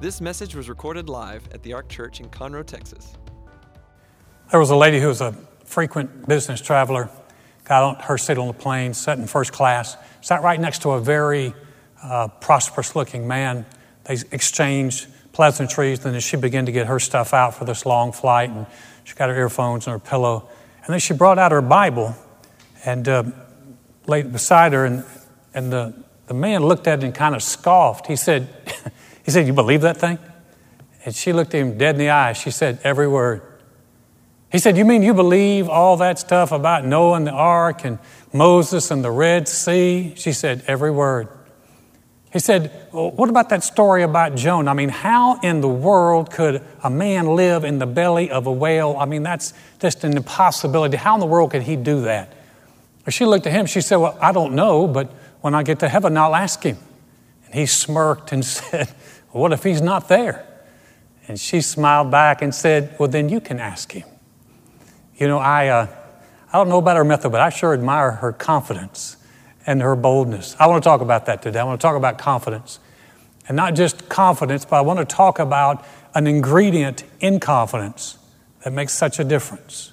This message was recorded live at the Ark Church in Conroe, Texas. There was a lady who was a frequent business traveler, got on her seat on the plane, sat in first class, sat right next to a very uh, prosperous looking man. They exchanged pleasantries, then she began to get her stuff out for this long flight, and she got her earphones and her pillow. And then she brought out her Bible and uh, laid it beside her, and, and the, the man looked at it and kind of scoffed. He said, he said, You believe that thing? And she looked at him dead in the eye. She said, Every word. He said, You mean you believe all that stuff about Noah and the ark and Moses and the Red Sea? She said, Every word. He said, well, What about that story about Jonah? I mean, how in the world could a man live in the belly of a whale? I mean, that's just an impossibility. How in the world could he do that? She looked at him. She said, Well, I don't know, but when I get to heaven, I'll ask him. And he smirked and said, What if he's not there? And she smiled back and said, Well, then you can ask him. You know, I, uh, I don't know about her method, but I sure admire her confidence and her boldness. I want to talk about that today. I want to talk about confidence. And not just confidence, but I want to talk about an ingredient in confidence that makes such a difference.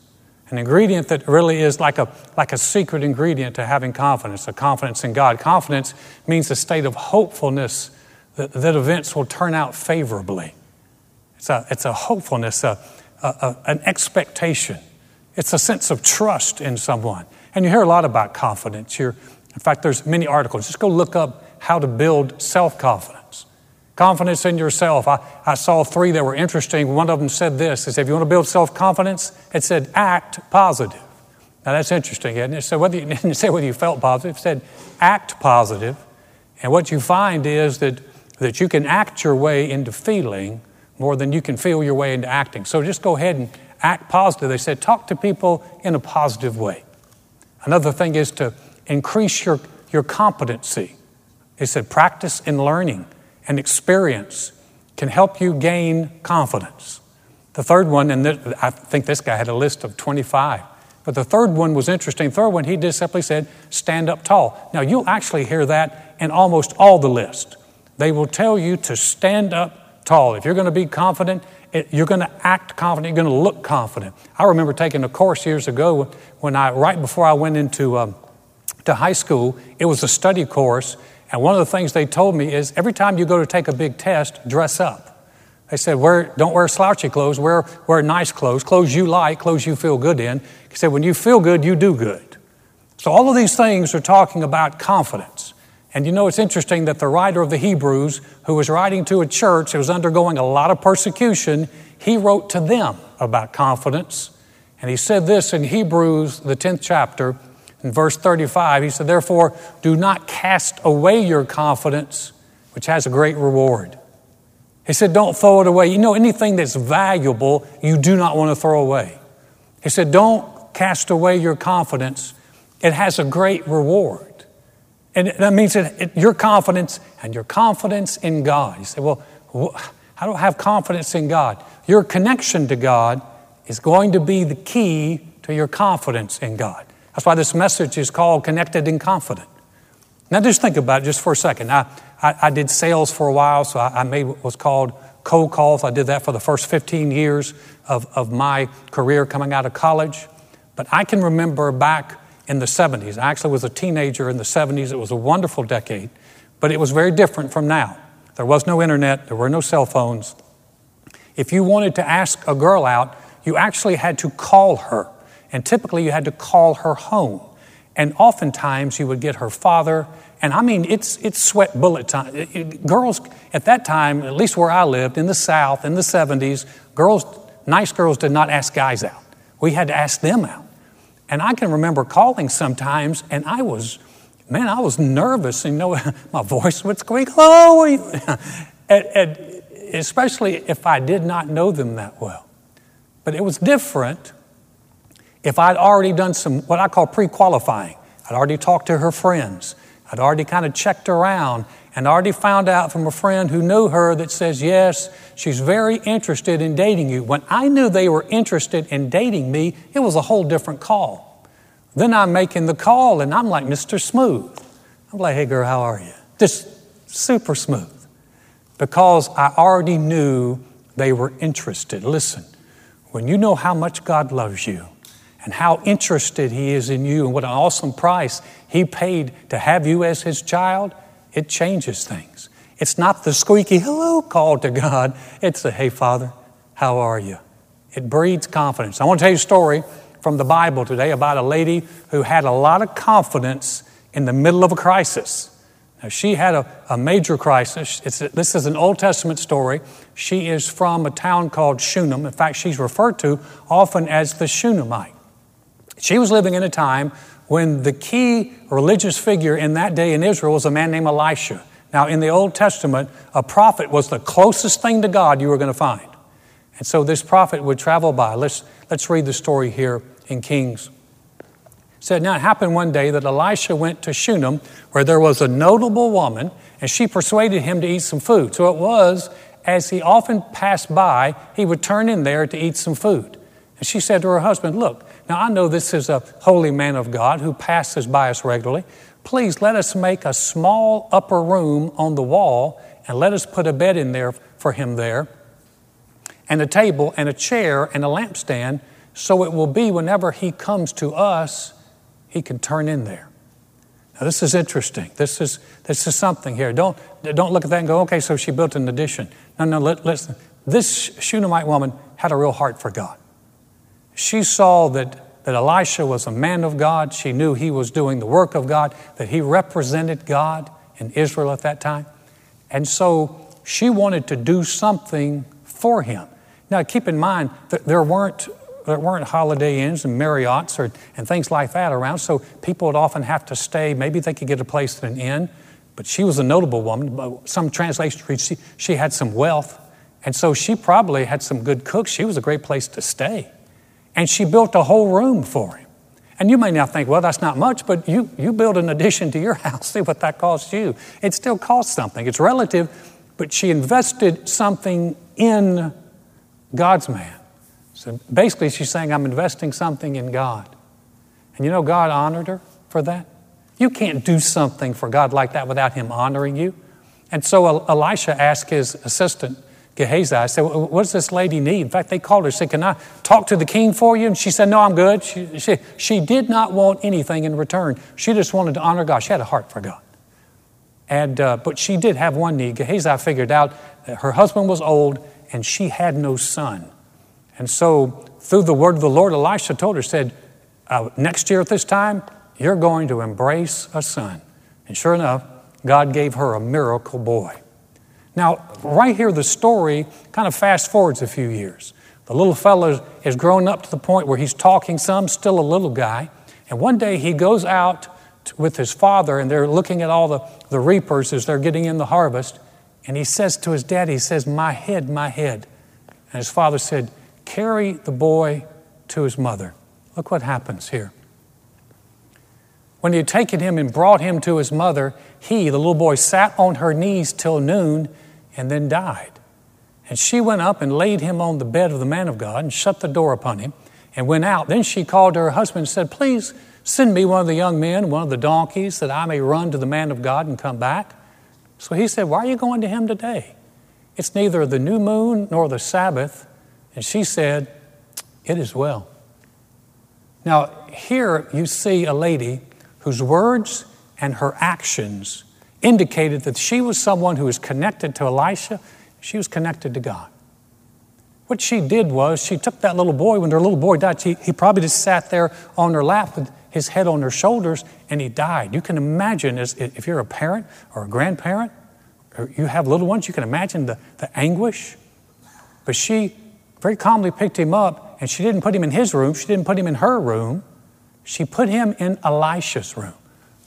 An ingredient that really is like a, like a secret ingredient to having confidence, a confidence in God. Confidence means a state of hopefulness that, that events will turn out favorably. It's a, it's a hopefulness, a, a, an expectation. It's a sense of trust in someone. And you hear a lot about confidence. You're, in fact, there's many articles. Just go look up how to build self confidence. Confidence in yourself. I, I saw three that were interesting. One of them said this it said, if you want to build self confidence, it said act positive. Now that's interesting, isn't it? So whether you, didn't say whether you felt positive, it said act positive. And what you find is that, that you can act your way into feeling more than you can feel your way into acting. So just go ahead and act positive. They said talk to people in a positive way. Another thing is to increase your, your competency. They said practice in learning and experience can help you gain confidence. The third one, and I think this guy had a list of 25, but the third one was interesting. Third one, he just simply said, stand up tall. Now, you'll actually hear that in almost all the list. They will tell you to stand up tall. If you're going to be confident, you're going to act confident, you're going to look confident. I remember taking a course years ago when I, right before I went into um, to high school, it was a study course, and one of the things they told me is every time you go to take a big test, dress up. They said, wear, don't wear slouchy clothes, wear, wear nice clothes, clothes you like, clothes you feel good in. He said, when you feel good, you do good. So all of these things are talking about confidence. And you know, it's interesting that the writer of the Hebrews, who was writing to a church that was undergoing a lot of persecution, he wrote to them about confidence. And he said this in Hebrews, the 10th chapter, in verse 35, he said, Therefore, do not cast away your confidence, which has a great reward. He said, Don't throw it away. You know, anything that's valuable, you do not want to throw away. He said, Don't cast away your confidence, it has a great reward. And that means that your confidence and your confidence in God. You say, Well, how do I have confidence in God? Your connection to God is going to be the key to your confidence in God. That's why this message is called Connected and Confident. Now, just think about it just for a second. I, I, I did sales for a while, so I, I, made what was called cold calls. I did that for the first 15 years of, of my career coming out of college. But I can remember back in the 70s. I actually was a teenager in the 70s. It was a wonderful decade, but it was very different from now. There was no internet, there were no cell phones. If you wanted to ask a girl out, you actually had to call her. And typically, you had to call her home. And oftentimes, you would get her father. And I mean, it's, it's sweat bullet time. It, it, girls, at that time, at least where I lived, in the South, in the 70s, girls, nice girls did not ask guys out. We had to ask them out. And I can remember calling sometimes, and I was, man, I was nervous. And, you know, my voice would squeak, oh, hello. and, and especially if I did not know them that well. But it was different if I'd already done some, what I call pre qualifying, I'd already talked to her friends, I'd already kind of checked around, and already found out from a friend who knew her that says, yes, she's very interested in dating you. When I knew they were interested in dating me, it was a whole different call. Then I'm making the call, and I'm like Mr. Smooth. I'm like, hey, girl, how are you? Just super smooth. because I already knew they were interested. Listen, when you know how much God loves you and how interested He is in you and what an awesome price He paid to have you as His child, it changes things. It's not the squeaky hello call to God, it's the hey, Father, how are you? It breeds confidence. I want to tell you a story from the Bible today about a lady who had a lot of confidence in the middle of a crisis. Now, she had a, a major crisis. It's, this is an Old Testament story. She is from a town called Shunem. In fact, she's referred to often as the Shunammite. She was living in a time when the key religious figure in that day in Israel was a man named Elisha. Now, in the Old Testament, a prophet was the closest thing to God you were going to find. And so this prophet would travel by. Let's, let's read the story here in Kings said, Now it happened one day that Elisha went to Shunem, where there was a notable woman, and she persuaded him to eat some food. So it was, as he often passed by, he would turn in there to eat some food. And she said to her husband, Look, now I know this is a holy man of God who passes by us regularly. Please let us make a small upper room on the wall and let us put a bed in there for him there, and a table and a chair and a lampstand, so it will be whenever he comes to us he can turn in there. Now, this is interesting. This is, this is something here. Don't, don't look at that and go, okay, so she built an addition. No, no, listen. This Shunammite woman had a real heart for God. She saw that, that Elisha was a man of God. She knew he was doing the work of God, that he represented God in Israel at that time. And so she wanted to do something for him. Now, keep in mind that there weren't there weren't Holiday Inns and Marriotts or, and things like that around, so people would often have to stay. Maybe they could get a place at an inn, but she was a notable woman. Some translations read she, she had some wealth, and so she probably had some good cooks. She was a great place to stay. And she built a whole room for him. And you may not think, well, that's not much, but you, you build an addition to your house. See what that costs you. It still costs something. It's relative, but she invested something in God's man. So basically, she's saying, I'm investing something in God. And you know, God honored her for that. You can't do something for God like that without Him honoring you. And so Elisha asked his assistant, Gehazi, I said, What does this lady need? In fact, they called her said, Can I talk to the king for you? And she said, No, I'm good. She, she, she did not want anything in return. She just wanted to honor God. She had a heart for God. And, uh, but she did have one need. Gehazi figured out that her husband was old and she had no son. And so, through the word of the Lord, Elisha told her, said, uh, Next year at this time, you're going to embrace a son. And sure enough, God gave her a miracle boy. Now, right here, the story kind of fast forwards a few years. The little fellow has grown up to the point where he's talking some, still a little guy. And one day he goes out with his father, and they're looking at all the, the reapers as they're getting in the harvest. And he says to his dad, he says, My head, my head. And his father said, carry the boy to his mother. Look what happens here. When he had taken him and brought him to his mother, he, the little boy, sat on her knees till noon and then died. And she went up and laid him on the bed of the man of God and shut the door upon him and went out. Then she called to her husband and said, Please send me one of the young men, one of the donkeys, that I may run to the man of God and come back. So he said, Why are you going to him today? It's neither the new moon nor the Sabbath. And she said, It is well. Now, here you see a lady whose words and her actions indicated that she was someone who was connected to Elisha, she was connected to God. What she did was she took that little boy, when her little boy died, she, he probably just sat there on her lap with his head on her shoulders and he died. You can imagine, as, if you're a parent or a grandparent, or you have little ones, you can imagine the, the anguish. But she very calmly picked him up, and she didn't put him in his room, she didn't put him in her room. She put him in Elisha's room,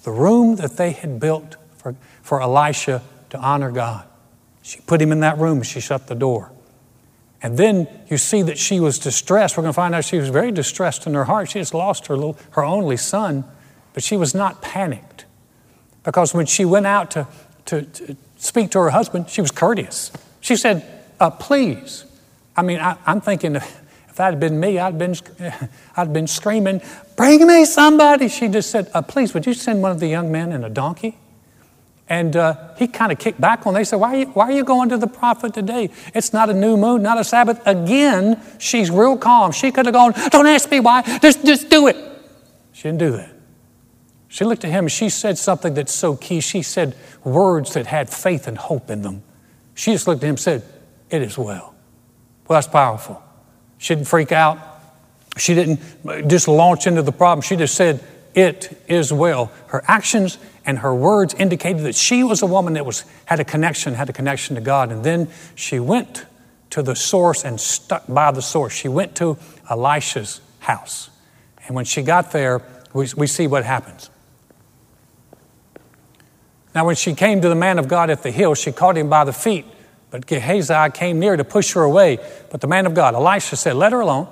the room that they had built for, for Elisha to honor God. She put him in that room, she shut the door. And then you see that she was distressed. We're going to find out she was very distressed in her heart. She just lost her, little, her only son, but she was not panicked. Because when she went out to, to, to speak to her husband, she was courteous. She said, uh, Please, I mean, I, am thinking if, that had been me, I'd been, I'd been screaming, Bring me somebody. She just said, uh, Please, would you send one of the young men in a donkey? And uh, he kind of kicked back on. They said, why are, you, why are you going to the prophet today? It's not a new moon, not a Sabbath. Again, she's real calm. She could have gone, Don't ask me why, just, just do it. She didn't do that. She looked at him and she said something that's so key. She said words that had faith and hope in them. She just looked at him and said, It is well. Well, that's powerful. She didn't freak out. She didn't just launch into the problem. She just said, It is well. Her actions and her words indicated that she was a woman that was, had a connection, had a connection to God. And then she went to the source and stuck by the source. She went to Elisha's house. And when she got there, we, we see what happens. Now, when she came to the man of God at the hill, she caught him by the feet. But Gehazi came near to push her away. But the man of God, Elisha, said, Let her alone,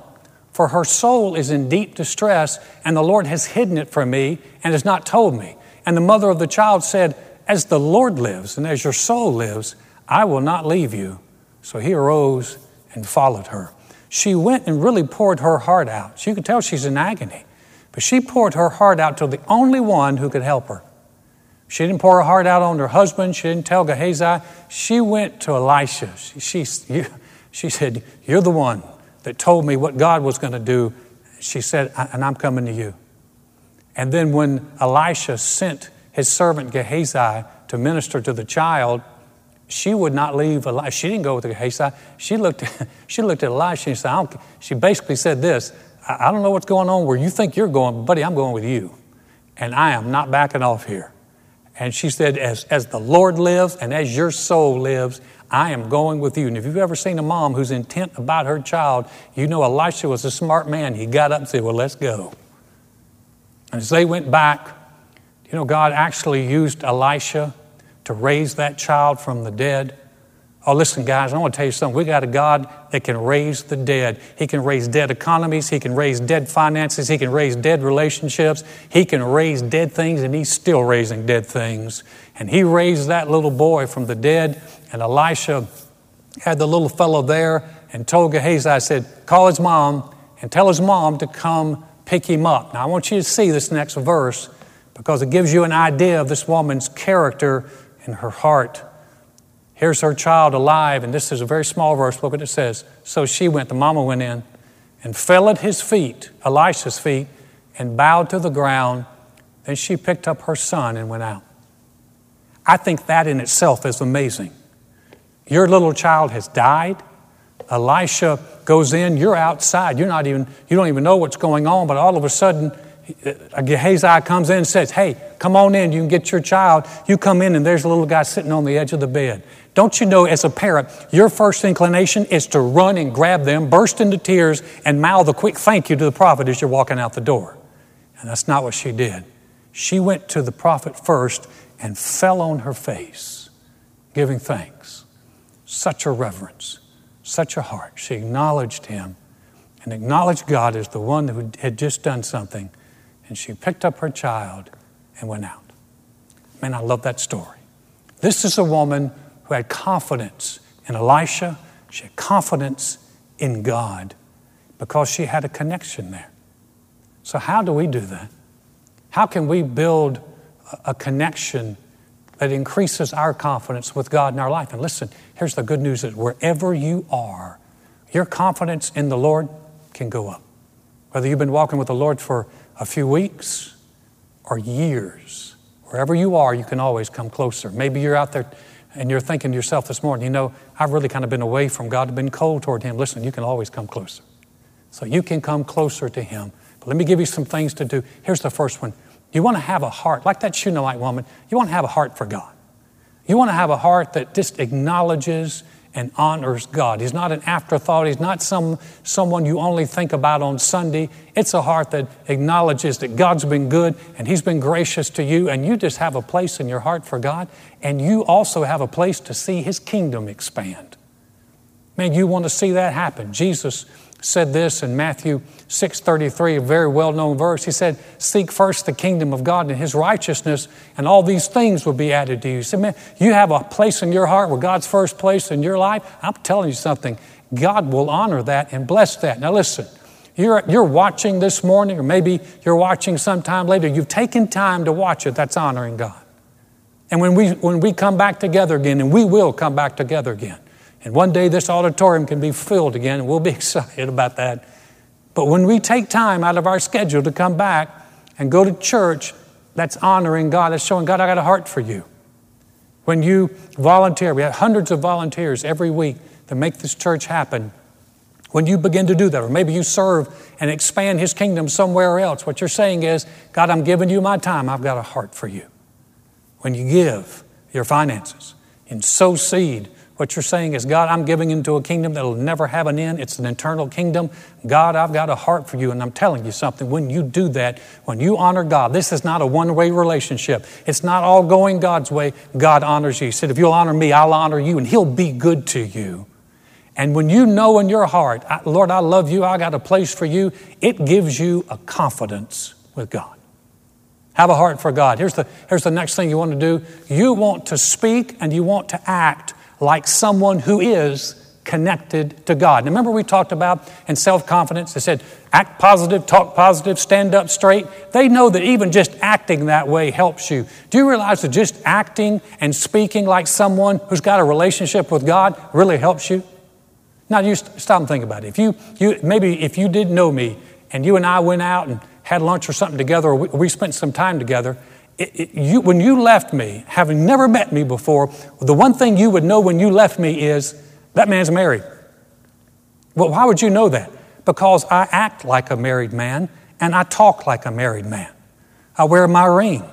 for her soul is in deep distress, and the Lord has hidden it from me and has not told me. And the mother of the child said, As the Lord lives and as your soul lives, I will not leave you. So he arose and followed her. She went and really poured her heart out. You could tell she's in agony, but she poured her heart out to the only one who could help her. She didn't pour her heart out on her husband. She didn't tell Gehazi. She went to Elisha. She, she, she said, You're the one that told me what God was going to do. She said, And I'm coming to you. And then when Elisha sent his servant Gehazi to minister to the child, she would not leave Elisha. She didn't go with Gehazi. She looked, she looked at Elisha and said, she basically said this I don't know what's going on where you think you're going, buddy, I'm going with you. And I am not backing off here. And she said, as, as the Lord lives and as your soul lives, I am going with you. And if you've ever seen a mom who's intent about her child, you know Elisha was a smart man. He got up and said, Well, let's go. And as they went back, you know, God actually used Elisha to raise that child from the dead. Oh, listen, guys, I want to tell you something. We got a God that can raise the dead. He can raise dead economies. He can raise dead finances. He can raise dead relationships. He can raise dead things, and He's still raising dead things. And He raised that little boy from the dead, and Elisha had the little fellow there and told Gehazi, I said, call his mom and tell his mom to come pick him up. Now, I want you to see this next verse because it gives you an idea of this woman's character and her heart. Here's her child alive, and this is a very small verse. Look what it says. So she went, the mama went in, and fell at his feet, Elisha's feet, and bowed to the ground. Then she picked up her son and went out. I think that in itself is amazing. Your little child has died. Elisha goes in, you're outside. You're not even, you don't even know what's going on, but all of a sudden, Gehazi comes in and says, Hey, come on in, you can get your child. You come in, and there's a little guy sitting on the edge of the bed. Don't you know, as a parent, your first inclination is to run and grab them, burst into tears, and mouth a quick thank you to the prophet as you're walking out the door. And that's not what she did. She went to the prophet first and fell on her face, giving thanks. Such a reverence, such a heart. She acknowledged him and acknowledged God as the one who had just done something. And she picked up her child and went out. Man, I love that story. This is a woman who had confidence in Elisha, she had confidence in God because she had a connection there. So, how do we do that? How can we build a connection that increases our confidence with God in our life? And listen, here's the good news is wherever you are, your confidence in the Lord can go up. Whether you've been walking with the Lord for a few weeks or years, wherever you are, you can always come closer. Maybe you're out there and you're thinking to yourself this morning, you know, I've really kind of been away from God, been cold toward Him. Listen, you can always come closer. So you can come closer to Him. But let me give you some things to do. Here's the first one. You want to have a heart, like that Shunammite woman, you want to have a heart for God. You want to have a heart that just acknowledges and honors God. He's not an afterthought. He's not some, someone you only think about on Sunday. It's a heart that acknowledges that God's been good and He's been gracious to you, and you just have a place in your heart for God, and you also have a place to see His kingdom expand. Man, you want to see that happen. Jesus said this in Matthew 6:33, a very well-known verse. He said, "Seek first the kingdom of God and his righteousness, and all these things will be added to you." Said, "Man, you have a place in your heart where God's first place in your life. I'm telling you something. God will honor that and bless that." Now listen, you're, you're watching this morning, or maybe you're watching sometime later. You've taken time to watch it. That's honoring God. And when we, when we come back together again, and we will come back together again, and one day this auditorium can be filled again, and we'll be excited about that. But when we take time out of our schedule to come back and go to church, that's honoring God. That's showing God, I got a heart for you. When you volunteer, we have hundreds of volunteers every week to make this church happen. When you begin to do that, or maybe you serve and expand His kingdom somewhere else, what you're saying is, God, I'm giving you my time. I've got a heart for you. When you give your finances and sow seed, what you're saying is, God, I'm giving into a kingdom that'll never have an end. It's an eternal kingdom. God, I've got a heart for you. And I'm telling you something. When you do that, when you honor God, this is not a one way relationship. It's not all going God's way. God honors you. He said, If you'll honor me, I'll honor you, and He'll be good to you. And when you know in your heart, Lord, I love you, I got a place for you, it gives you a confidence with God. Have a heart for God. Here's the, here's the next thing you want to do you want to speak and you want to act like someone who is connected to God. Now, remember, we talked about in self confidence, they said, act positive, talk positive, stand up straight. They know that even just acting that way helps you. Do you realize that just acting and speaking like someone who's got a relationship with God really helps you? Now, you stop and think about it. If you, you, maybe if you didn't know me and you and I went out and had lunch or something together, or we, we spent some time together, it, it, you, when you left me, having never met me before, the one thing you would know when you left me is that man's married. Well, why would you know that? Because I act like a married man and I talk like a married man. I wear my ring.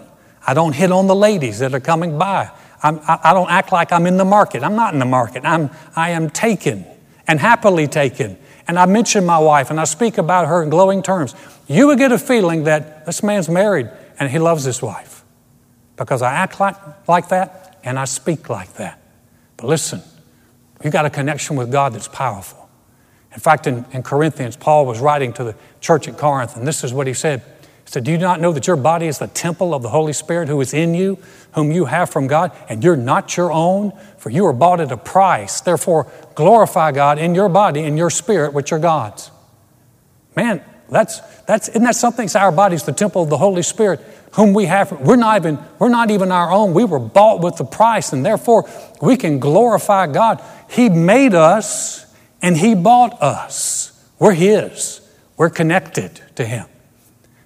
I don't hit on the ladies that are coming by. I'm, I, I don't act like I'm in the market. I'm not in the market. I'm, I am taken and happily taken. And I mention my wife and I speak about her in glowing terms. You would get a feeling that this man's married and he loves his wife because I act like, like that and I speak like that. But listen, you've got a connection with God that's powerful. In fact, in, in Corinthians, Paul was writing to the church at Corinth, and this is what he said. He said, Do you not know that your body is the temple of the Holy Spirit who is in you, whom you have from God, and you're not your own? For you are bought at a price. Therefore, glorify God in your body and your spirit, which are God's. Man, that's, that's, isn't that something? It's our body's the temple of the Holy Spirit, whom we have. We're not, even, we're not even our own. We were bought with the price, and therefore we can glorify God. He made us and He bought us. We're His. We're connected to Him.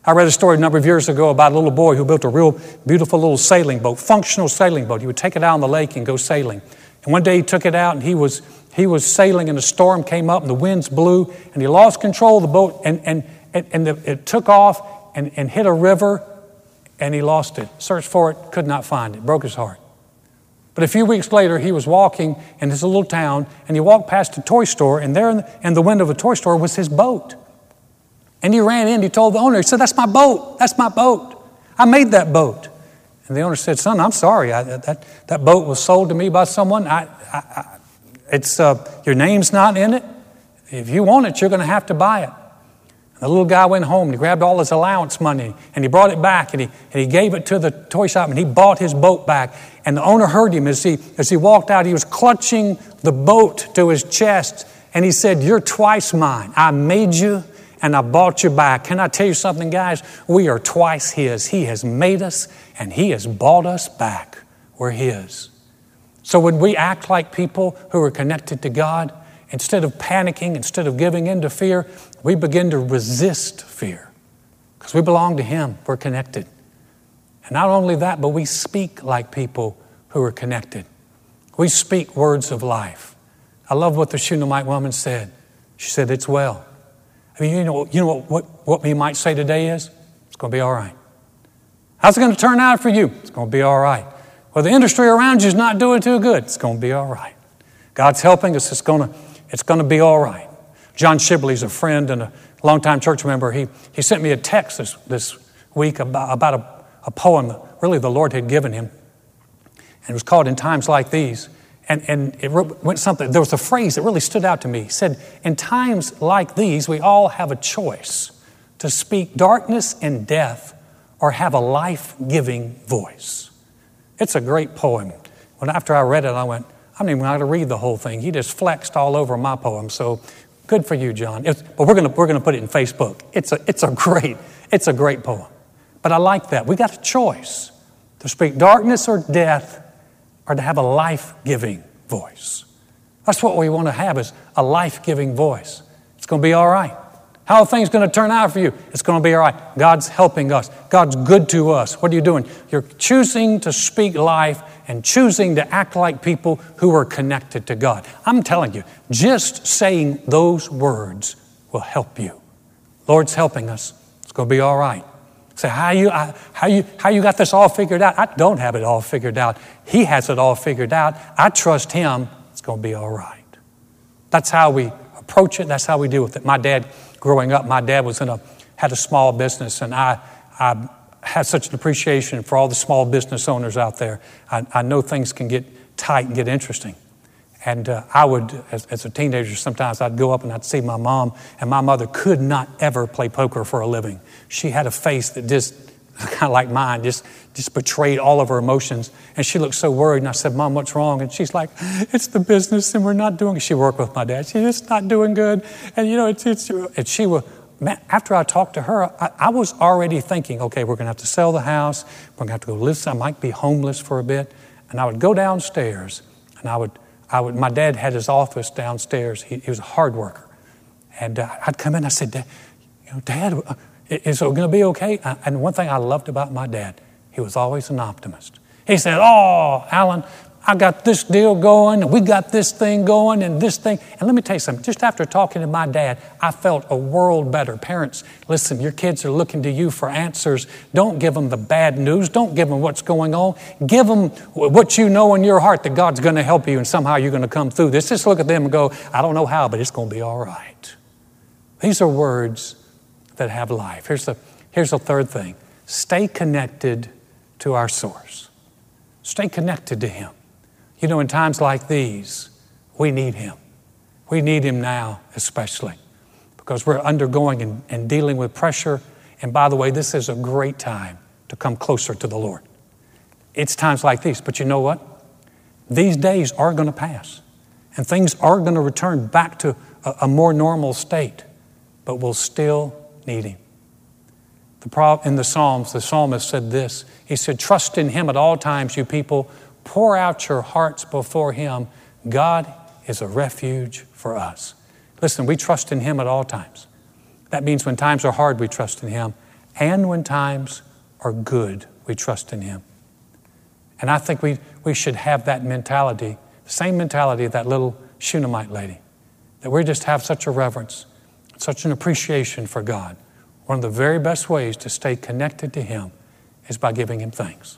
I read a story a number of years ago about a little boy who built a real beautiful little sailing boat, functional sailing boat. He would take it out on the lake and go sailing. And one day he took it out and he was, he was sailing and a storm came up and the winds blew and he lost control of the boat and, and, and, and the, it took off and, and hit a river and he lost it. Searched for it, could not find it, broke his heart. But a few weeks later, he was walking in this little town and he walked past a toy store and there in the, in the window of a toy store was his boat. And he ran in, he told the owner, he said, That's my boat, that's my boat. I made that boat. And the owner said, Son, I'm sorry. I, that, that boat was sold to me by someone. I, I, it's, uh, your name's not in it. If you want it, you're going to have to buy it. The little guy went home and he grabbed all his allowance money and he brought it back and he, and he gave it to the toy shop and he bought his boat back. And the owner heard him as he, as he walked out. He was clutching the boat to his chest and he said, You're twice mine. I made you and I bought you back. Can I tell you something, guys? We are twice His. He has made us and He has bought us back. We're His. So when we act like people who are connected to God, instead of panicking, instead of giving in to fear, we begin to resist fear because we belong to Him. We're connected. And not only that, but we speak like people who are connected. We speak words of life. I love what the Shunammite woman said. She said, It's well. I mean, you know, you know what, what, what we might say today is? It's going to be all right. How's it going to turn out for you? It's going to be all right. Well, the industry around you is not doing too good. It's going to be all right. God's helping us. It's going to, it's going to be all right. John Shibley's a friend and a longtime church member. He, he sent me a text this, this week about, about a, a poem really the Lord had given him. And it was called In Times Like These. And, and it went something, there was a phrase that really stood out to me. He said, In times like these, we all have a choice to speak darkness and death or have a life giving voice. It's a great poem. When after I read it, I went, I'm not even going to read the whole thing. He just flexed all over my poem. So good for you, John. It's, but we're going to, we're going to put it in Facebook. It's a, it's a great, it's a great poem. But I like that. We got a choice to speak darkness or death or to have a life giving voice. That's what we want to have is a life giving voice. It's going to be all right. How are things going to turn out for you? It's going to be all right. God's helping us. God's good to us. What are you doing? You're choosing to speak life and choosing to act like people who are connected to God. I'm telling you, just saying those words will help you. Lord's helping us. It's going to be all right. Say, how you, how, you, how you got this all figured out? I don't have it all figured out. He has it all figured out. I trust Him. It's going to be all right. That's how we approach it. That's how we deal with it. My dad, growing up, my dad was in a, had a small business, and I, I had such an appreciation for all the small business owners out there. I, I know things can get tight and get interesting. And uh, I would, as, as, a teenager, sometimes I'd go up and I'd see my mom, and my mother could not ever play poker for a living. She had a face that just, kind of like mine, just, just betrayed all of her emotions. And she looked so worried, and I said, Mom, what's wrong? And she's like, It's the business, and we're not doing. She worked with my dad. She's just not doing good. And, you know, it's, it's, and she was, man, after I talked to her, I, I was already thinking, okay, we're going to have to sell the house. We're going to have to go live. I might be homeless for a bit. And I would go downstairs, and I would I would, my dad had his office downstairs. He, he was a hard worker. And uh, I'd come in, I said, Dad, you know, Dad, uh, is it going to be okay? And one thing I loved about my dad, he was always an optimist. He said, Oh, Alan, I got this deal going, and we got this thing going, and this thing. And let me tell you something. Just after talking to my dad, I felt a world better. Parents, listen, your kids are looking to you for answers. Don't give them the bad news. Don't give them what's going on. Give them what you know in your heart that God's going to help you, and somehow you're going to come through this. Just look at them and go, I don't know how, but it's going to be all right. These are words that have life. Here's the, here's the third thing stay connected to our source, stay connected to Him. You know, in times like these, we need Him. We need Him now, especially, because we're undergoing and, and dealing with pressure. And by the way, this is a great time to come closer to the Lord. It's times like these, but you know what? These days are going to pass, and things are going to return back to a, a more normal state, but we'll still need Him. The in the Psalms, the psalmist said this He said, Trust in Him at all times, you people Pour out your hearts before Him. God is a refuge for us. Listen, we trust in Him at all times. That means when times are hard, we trust in Him. And when times are good, we trust in Him. And I think we, we should have that mentality, the same mentality of that little Shunammite lady, that we just have such a reverence, such an appreciation for God. One of the very best ways to stay connected to Him is by giving Him thanks,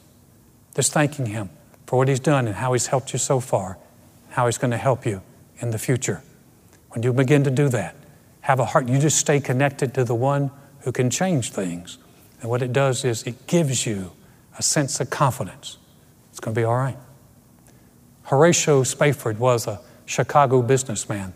just thanking Him for what He's done and how He's helped you so far, how He's going to help you in the future. When you begin to do that, have a heart, you just stay connected to the one who can change things. And what it does is it gives you a sense of confidence. It's going to be all right. Horatio Spafford was a Chicago businessman.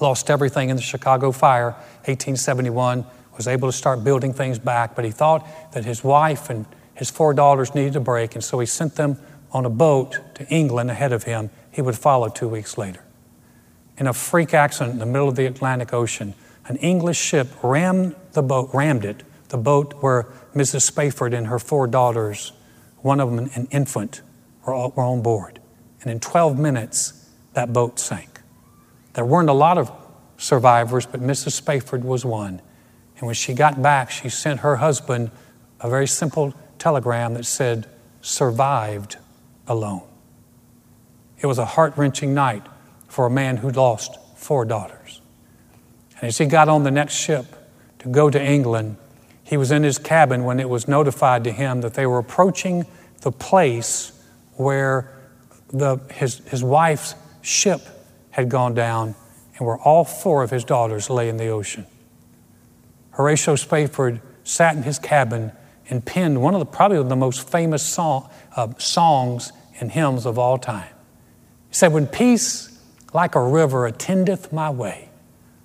Lost everything in the Chicago fire, 1871, was able to start building things back, but he thought that his wife and his four daughters needed a break, and so he sent them on a boat to England ahead of him. He would follow two weeks later. In a freak accident in the middle of the Atlantic Ocean, an English ship rammed the boat, rammed it, the boat where Mrs. Spafford and her four daughters, one of them an infant, were, on board. And in 12 minutes, that boat sank. There weren't a lot of survivors, but Mrs. Spafford was one. And when she got back, she sent her husband a very simple telegram that said, survived alone. It was a heart wrenching night for a man who lost four daughters. And as he got on the next ship to go to England, he was in his cabin when it was notified to him that they were approaching the place where the, his, his wife's ship had gone down and where all four of his daughters lay in the ocean. Horatio Spafford sat in his cabin and penned one of the probably the most famous song, uh, songs and hymns of all time. He said, When peace like a river attendeth my way,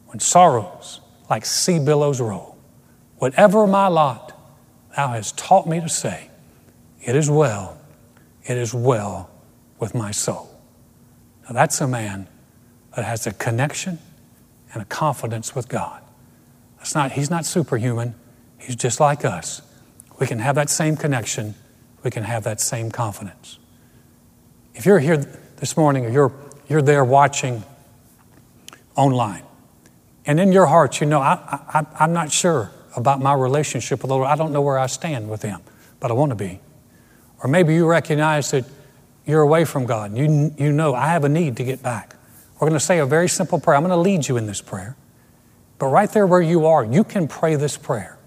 when sorrows like sea billows roll, whatever my lot, thou hast taught me to say, It is well, it is well with my soul. Now that's a man that has a connection and a confidence with God. That's not, he's not superhuman, he's just like us. We can have that same connection, we can have that same confidence. If you're here this morning or you're, you're there watching online, and in your heart, you know, I, I, I'm not sure about my relationship with the Lord. I don't know where I stand with Him, but I want to be. Or maybe you recognize that you're away from God. You, you know, I have a need to get back. We're going to say a very simple prayer. I'm going to lead you in this prayer. But right there where you are, you can pray this prayer.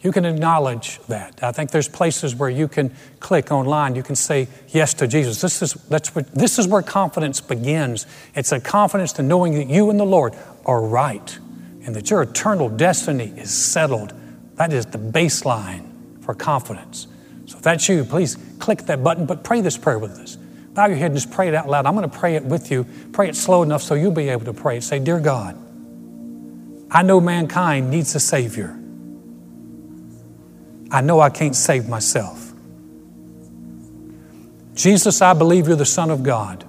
You can acknowledge that. I think there's places where you can click online. You can say yes to Jesus. This is, that's what, this is where confidence begins. It's a confidence to knowing that you and the Lord are right and that your eternal destiny is settled. That is the baseline for confidence. So if that's you, please click that button, but pray this prayer with us. Bow your head and just pray it out loud. I'm going to pray it with you. Pray it slow enough so you'll be able to pray it. Say, Dear God, I know mankind needs a Savior. I know I can't save myself. Jesus, I believe you're the Son of God.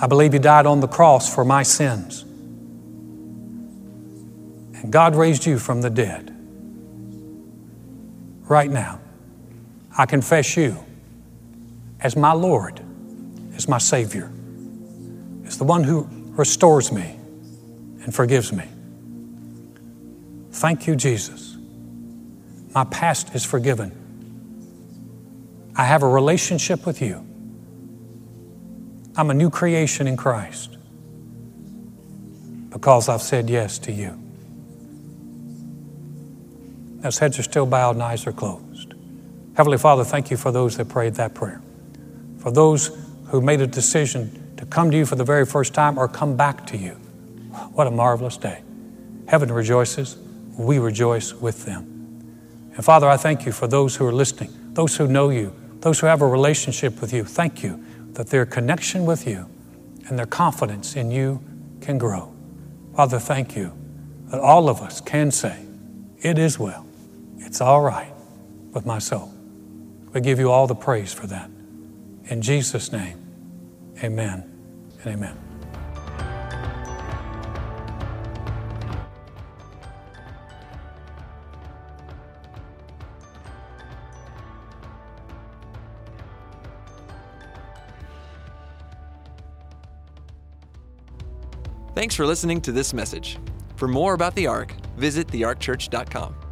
I believe you died on the cross for my sins. And God raised you from the dead. Right now, I confess you as my Lord, as my Savior, as the one who restores me and forgives me. Thank you, Jesus. My past is forgiven. I have a relationship with you. I'm a new creation in Christ because I've said yes to you. As heads are still bowed and eyes are closed. Heavenly Father, thank you for those that prayed that prayer. For those who made a decision to come to you for the very first time or come back to you. What a marvelous day. Heaven rejoices. We rejoice with them. And Father, I thank you for those who are listening, those who know you, those who have a relationship with you. Thank you that their connection with you and their confidence in you can grow. Father, thank you that all of us can say, It is well. It's all right with my soul. We give you all the praise for that. In Jesus' name, amen and amen. Thanks for listening to this message. For more about the Ark, visit thearkchurch.com.